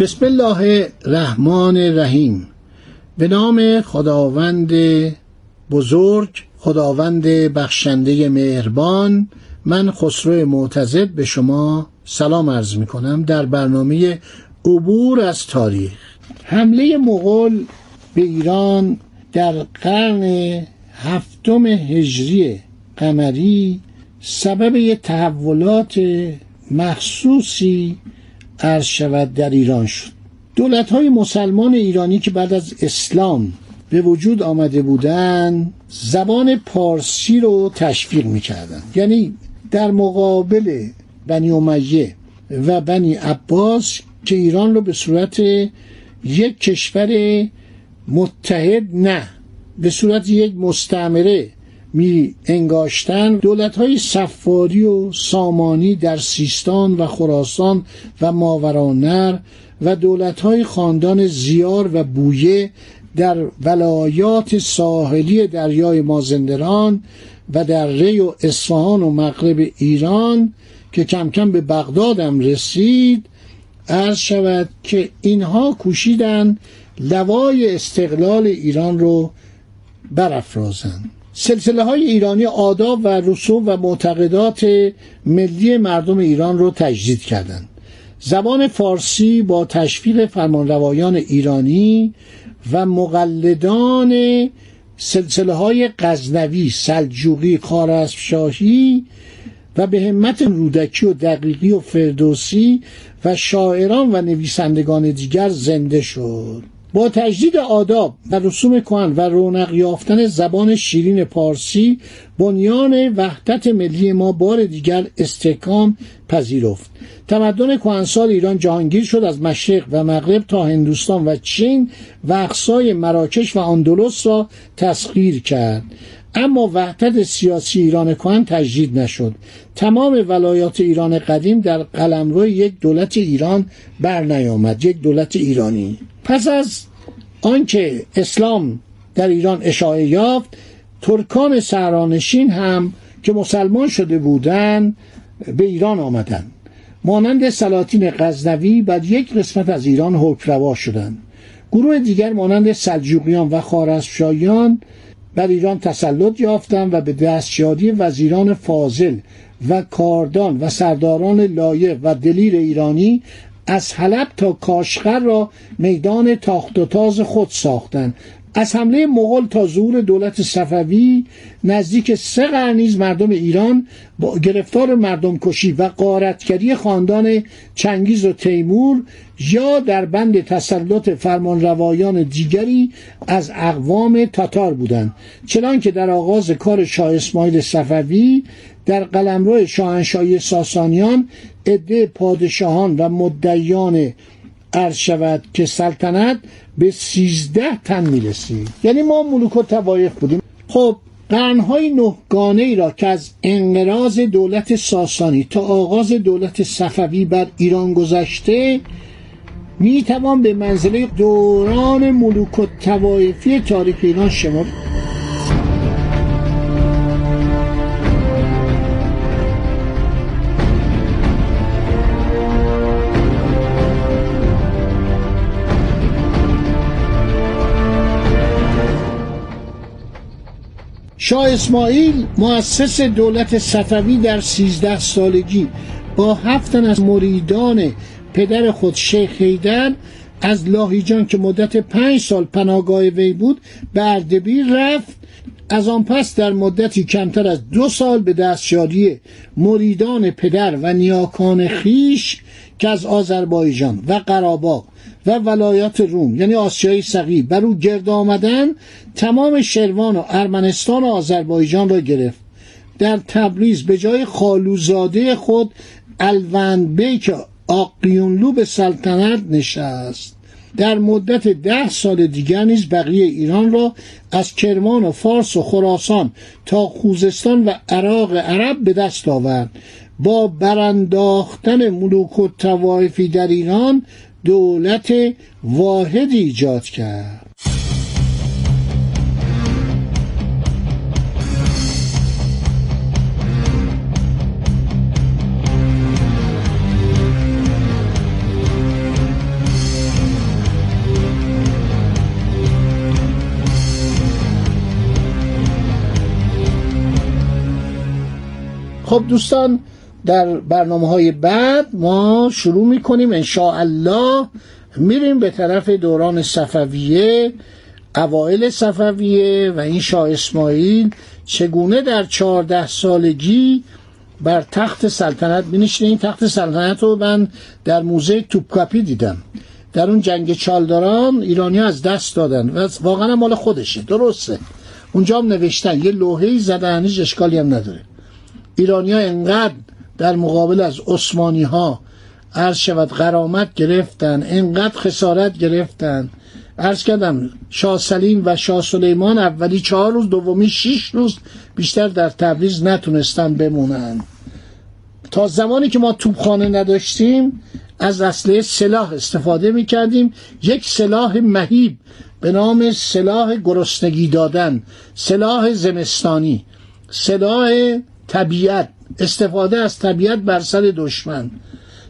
بسم الله الرحمن الرحیم. به نام خداوند بزرگ خداوند بخشنده مهربان من خسرو معتزد به شما سلام عرض می کنم در برنامه عبور از تاریخ. حمله مغول به ایران در قرن هفتم هجری قمری سبب تحولات مخصوصی عرض شود در ایران شد. دولت های مسلمان ایرانی که بعد از اسلام به وجود آمده بودند زبان پارسی رو تشویق می‌کردن. یعنی در مقابل بنی امیه و بنی عباس که ایران رو به صورت یک کشور متحد نه به صورت یک مستعمره می انگاشتن دولت های سفاری و سامانی در سیستان و خراسان و ماورانر و دولت های خاندان زیار و بویه در ولایات ساحلی دریای مازندران و در ری و اصفهان و مغرب ایران که کم کم به بغداد هم رسید عرض شود که اینها کوشیدن لوای استقلال ایران رو برافرازند. سلسله های ایرانی آداب و رسوم و معتقدات ملی مردم ایران رو تجدید کردند. زبان فارسی با تشویق فرمانروایان ایرانی و مقلدان سلسله های غزنوی، سلجوقی، خارزمشاهی و به همت رودکی و دقیقی و فردوسی و شاعران و نویسندگان دیگر زنده شد. با تجدید آداب و رسوم کهن و رونق یافتن زبان شیرین پارسی بنیان وحدت ملی ما بار دیگر استحکام پذیرفت. تمدن کهنسال ایران جهانگیر شد از مشرق و مغرب تا هندوستان و چین و اقصای مراکش و اندلس را تسخیر کرد. اما وحدت سیاسی ایران کهن تجدید نشد. تمام ولایات ایران قدیم در قلمرو یک دولت ایران بر نیامد یک دولت ایرانی. پس از آنکه اسلام در ایران اشاعه یافت ترکان سرانشین هم که مسلمان شده بودند به ایران آمدند مانند سلاطین غزنوی بعد یک قسمت از ایران حکمروا شدند گروه دیگر مانند سلجوقیان و خارزمشاهیان بر ایران تسلط یافتند و به دستیاری وزیران فاضل و کاردان و سرداران لایق و دلیر ایرانی از حلب تا کاشغر را میدان تاخت و تاز خود ساختند از حمله مغول تا ظهور دولت صفوی نزدیک سه قرنیز مردم ایران با گرفتار مردم کشی و قارتگری خاندان چنگیز و تیمور یا در بند تسلط فرمانروایان دیگری از اقوام تاتار بودند. چنانکه در آغاز کار شاه اسماعیل صفوی در قلمرو شاهنشاهی ساسانیان عده پادشاهان و مدعیان عرض شود که سلطنت به سیزده تن می‌رسید یعنی ما ملوک و توایف بودیم. خب قرنهای نهگانه ای را که از انقراض دولت ساسانی تا آغاز دولت صفوی بر ایران گذشته می توان به منزله دوران ملوک و توایفی تاریخ ایران شمرد. شاه اسماعیل مؤسس دولت صفوی در سیزده سالگی با هفتن از مریدان پدر خود شیخ حیدر از لاهیجان که مدت پنج سال پناهگاه وی بود به اردبیل رفت. از آن پس در مدتی کمتر از دو سال به دستیاری مریدان پدر و نیاکان خیش که از آذربایجان و قراباغ و ولایات روم یعنی آسیای صغیر بر او گرد آمدن تمام شروان و ارمنستان و آذربایجان را گرفت. در تبریز به جای خالوزاده خود الوند بیک آقیونلو به سلطنت نشست. در مدت ده سال دیگر نیز بقیه ایران را از کرمان و فارس و خراسان تا خوزستان و عراق عرب به دست آورد. با برانداختن ملوک و توایفی در ایران دولت واحدی ایجاد کرد. خب دوستان در برنامه های بعد ما شروع می‌کنیم الله میریم به طرف دوران صفویه اوائل صفویه و این شاه اسماعیل چگونه در چهارده سالگی بر تخت سلطنت بینشینه این تخت سلطنت رو من در موزه توپکاپی دیدم. در اون جنگ چالداران ایرانی از دست دادن و واقعا مال خودشه. درسته. اونجا هم نوشتن. یه لوحه‌ای زدن هیچ اشکالی هم نداره. ایرانی ها انقدر در مقابل از عثمانی ها عرض شود قرامت گرفتن انقدر خسارت گرفتن. عرض کردم شاه سلیم و شاه سلیمان اولی چهار روز دومی شیش روز بیشتر در تبریز نتونستن بمونن. تا زمانی که ما توپخانه نداشتیم از اصله سلاح استفاده می کردیم یک سلاح مهیب به نام سلاح گرسنگی دادن سلاح زمستانی سلاح طبیعت. استفاده از طبیعت بر سر دشمن.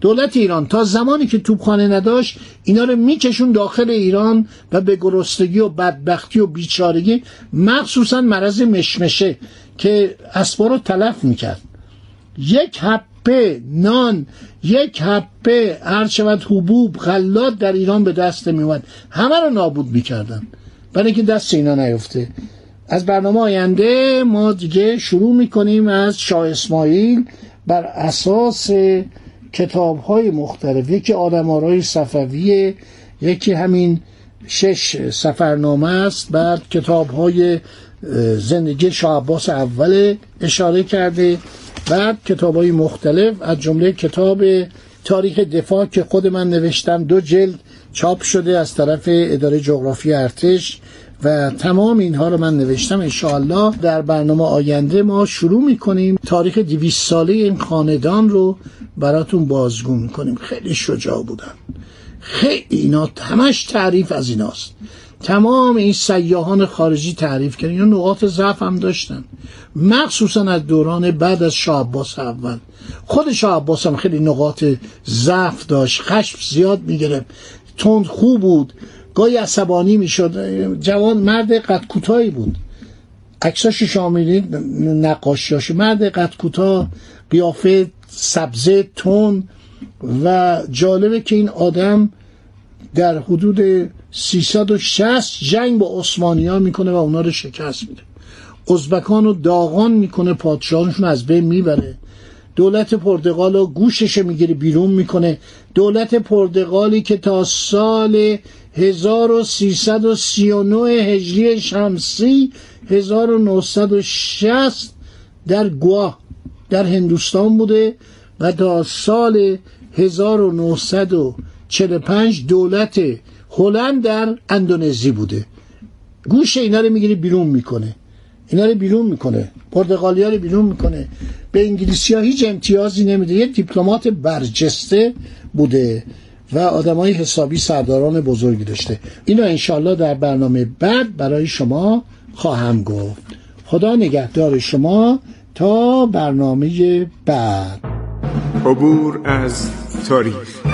دولت ایران تا زمانی که توپخانه نداشت اینا رو میکشون داخل ایران و به گرستگی و بدبختی و بیچارگی مخصوصا مرض مشمشه که اسبا رو تلف می‌کرد. یک حپه نان یک حپه هر شود حبوب غلات در ایران به دست میومد همه رو نابود می‌کردن. برای اینکه دست اینا نیفته. از برنامه آینده ما دیگه شروع می‌کنیم از شاه اسماعیل بر اساس کتاب های مختلف. یکی آدمارای صفویه یکی همین شش سفرنامه است. بعد کتاب های زندگی شاه عباس اول اشاره کرده. بعد کتاب های مختلف از جمله کتاب تاریخ دفاع که خود من نوشتم دو جلد چاپ شده از طرف اداره جغرافی ارتش. و تمام اینها رو من نوشتم. انشاءالله در برنامه آینده ما شروع می‌کنیم. تاریخ دیویس ساله این خاندان رو براتون بازگو می‌کنیم. خیلی شجاع بودن. خیلی اینا همش تعریف از ایناست. تمام این سیاهان خارجی تعریف کردن. اینا نقاط ضعف هم داشتن. مخصوصا از دوران بعد از شاه عباس اول. خود شاه عباس هم خیلی نقاط ضعف داشت. خشم زیاد می‌گرفت. تند خوب بود. گاهی عصبانی می‌شد. جوان مرد قد کوتاهی بود. عکساش شاملید نقاشیاش. مرد قد کوتاه قیافه سبزه تون و جالبه که این آدم در حدود 360 جنگ با عثمانی ها می‌کنه و اونا رو شکست میده. ازبکان رو داغان می‌کنه پادشاهانشون از بین می‌بره. دولت پرتغال رو گوشش می‌گیره بیرون می‌کنه. دولت پرتغالی که تا سال 1339 هجری شمسی 1960 در گواه در هندوستان بوده و تا سال 1945 دولت هلند در اندونزی بوده. گوش اینا رو می‌گیره بیرون می‌کنه. اینا رو بیرون می‌کنه. پرتغالی ها رو بیرون می‌کنه. به انگلیسی ها هیچ امتیازی نمیده. یه دیپلمات برجسته بوده. و آدمای حسابی سرداران بزرگی داشته. اینو انشالله در برنامه بعد برای شما خواهم گفت. خدا نگهدار شما تا برنامه بعد. عبور از تاریخ.